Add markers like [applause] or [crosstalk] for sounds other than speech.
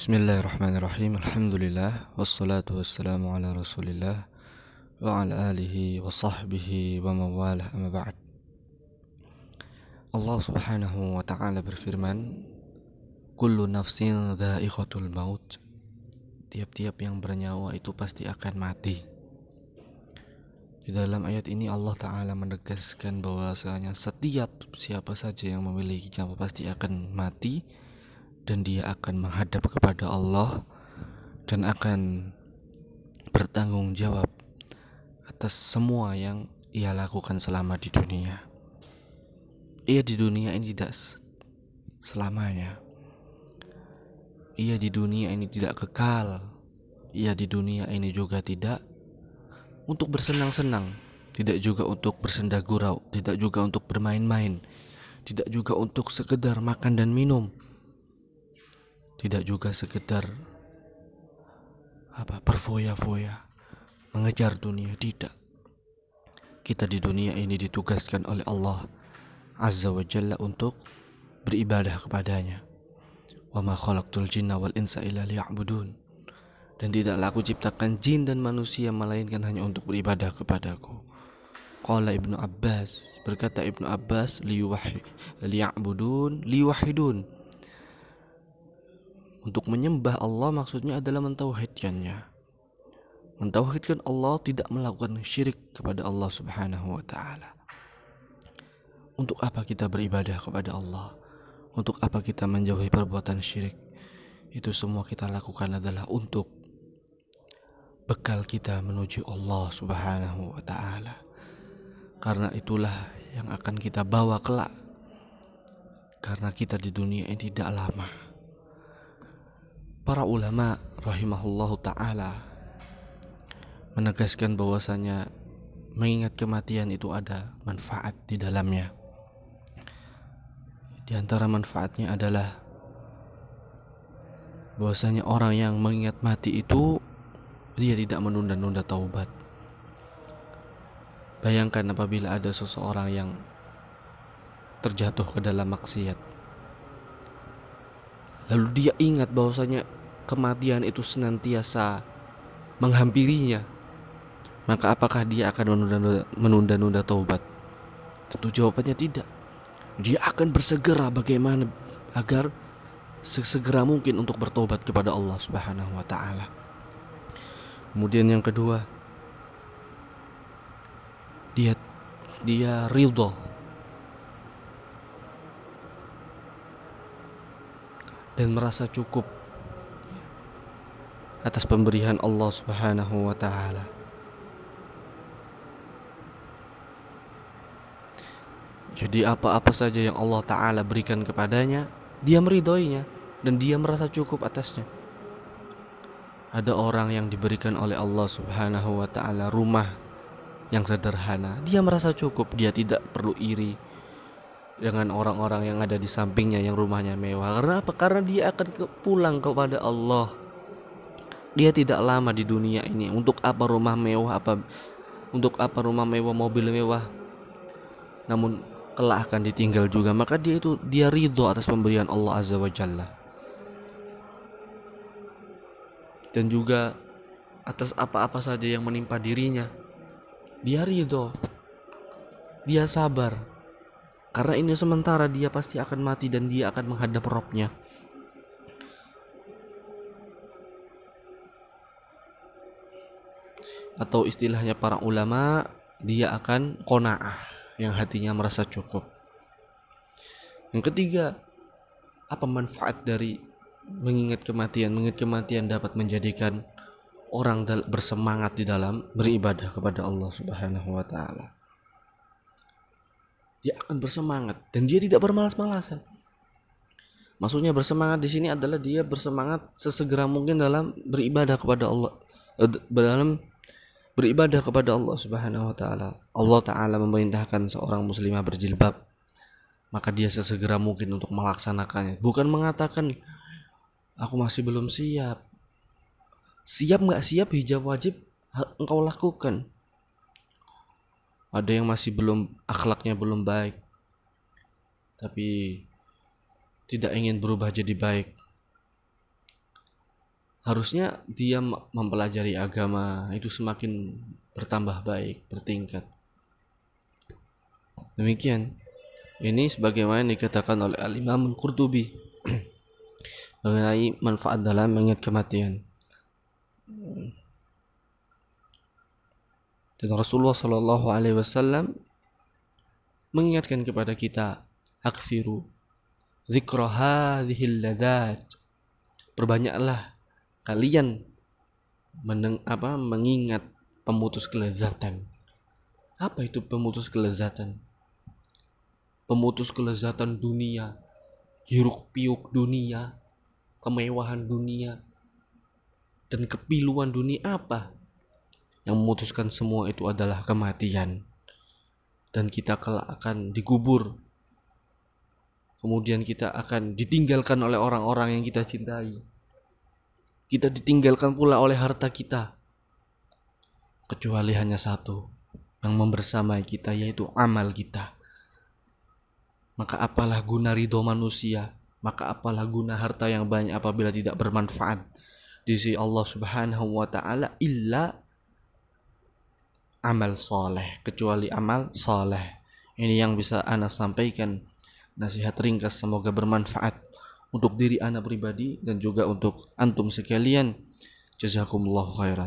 Bismillahirrahmanirrahim. Alhamdulillah. Wassalatu wassalamu ala rasulillah Wa ala alihi wa sahbihi wa mawalah amma ba'd. Allah subhanahu wa ta'ala berfirman Kullu nafsin dha'iqatul maut. Tiap-tiap yang bernyawa itu pasti akan mati. Di dalam ayat ini Allah Ta'ala menegaskan bahwasanya setiap siapa saja yang memiliki nyawa pasti akan mati dan dia akan menghadap kepada Allah dan akan bertanggung jawab atas semua yang ia lakukan selama di dunia. Ia di dunia ini tidak selamanya. Ia di dunia ini tidak kekal. Ia di dunia ini juga tidak untuk bersenang-senang, tidak juga untuk bersenda gurau, tidak juga untuk bermain-main, tidak juga untuk sekedar makan dan minum tidak juga sekedar apa berfoya-foya mengejar dunia tidak. Kita di dunia ini ditugaskan oleh Allah Azza wa Jalla untuk beribadah kepadanya. Wa ma khalaqtul jinna wal insa illa liya'budun. Dan tidaklah aku ciptakan jin dan manusia melainkan hanya untuk beribadah kepadaku. Qala Ibnu Abbas berkata Ibnu Abbas liya'budun liwahidun untuk menyembah Allah maksudnya adalah mentauhidkannya. Mentauhidkan Allah tidak melakukan syirik kepada Allah Subhanahu wa taala. Untuk apa kita beribadah kepada Allah? Untuk apa kita menjauhi perbuatan syirik? Itu semua kita lakukan adalah untuk bekal kita menuju Allah Subhanahu wa taala. Karena itulah yang akan kita bawa kelak. Karena kita di dunia ini tidak lama para ulama rahimahullahu taala menegaskan bahwasanya mengingat kematian itu ada manfaat di dalamnya. Di antara manfaatnya adalah bahwasanya orang yang mengingat mati itu dia tidak menunda-nunda taubat. Bayangkan apabila ada seseorang yang terjatuh ke dalam maksiat. Lalu dia ingat bahwasanya kematian itu senantiasa menghampirinya, maka apakah dia akan menunda-nunda taubat? Tentu jawabannya tidak. Dia akan bersegera bagaimana agar sesegera mungkin untuk bertobat kepada Allah Subhanahu wa taala. Kemudian yang kedua, dia dia ridho dan merasa cukup atas pemberian Allah Subhanahu wa taala. Jadi apa-apa saja yang Allah taala berikan kepadanya, dia meridhoinya dan dia merasa cukup atasnya. Ada orang yang diberikan oleh Allah Subhanahu wa taala rumah yang sederhana, dia merasa cukup, dia tidak perlu iri dengan orang-orang yang ada di sampingnya yang rumahnya mewah. Karena apa? Karena dia akan pulang kepada Allah dia tidak lama di dunia ini. Untuk apa rumah mewah apa untuk apa rumah mewah, mobil mewah? Namun kelak akan ditinggal juga. Maka dia itu dia ridho atas pemberian Allah Azza wa Jalla. Dan juga atas apa-apa saja yang menimpa dirinya. Dia ridho. Dia sabar. Karena ini sementara dia pasti akan mati dan dia akan menghadap robnya. atau istilahnya para ulama dia akan kona'ah yang hatinya merasa cukup. Yang ketiga, apa manfaat dari mengingat kematian? Mengingat kematian dapat menjadikan orang bersemangat di dalam beribadah kepada Allah Subhanahu wa taala. Dia akan bersemangat dan dia tidak bermalas-malasan. Maksudnya bersemangat di sini adalah dia bersemangat sesegera mungkin dalam beribadah kepada Allah eh, dalam beribadah kepada Allah Subhanahu wa taala. Allah taala memerintahkan seorang muslimah berjilbab, maka dia sesegera mungkin untuk melaksanakannya. Bukan mengatakan aku masih belum siap. Siap nggak siap hijab wajib engkau lakukan. Ada yang masih belum akhlaknya belum baik. Tapi tidak ingin berubah jadi baik. harusnya dia mempelajari agama itu semakin bertambah baik, bertingkat. Demikian. Ini sebagaimana dikatakan oleh Al-Imam Al-Qurtubi [clears throat] mengenai manfaat dalam mengingat kematian. Dan Rasulullah Shallallahu Alaihi Wasallam mengingatkan kepada kita, aksiru zikra hadhil ladat. Perbanyaklah kalian meneng, apa mengingat pemutus kelezatan. Apa itu pemutus kelezatan? pemutus kelezatan dunia, hiruk piuk dunia, kemewahan dunia, dan kepiluan dunia apa? Yang memutuskan semua itu adalah kematian. Dan kita kelak akan digubur. Kemudian kita akan ditinggalkan oleh orang-orang yang kita cintai. Kita ditinggalkan pula oleh harta kita. Kecuali hanya satu yang membersamai kita yaitu amal kita maka apalah guna ridho manusia maka apalah guna harta yang banyak apabila tidak bermanfaat di sisi Allah Subhanahu wa taala illa amal soleh kecuali amal soleh. Ini yang bisa ana sampaikan. Nasihat ringkas semoga bermanfaat untuk diri ana pribadi dan juga untuk antum sekalian. Jazakumullah khairan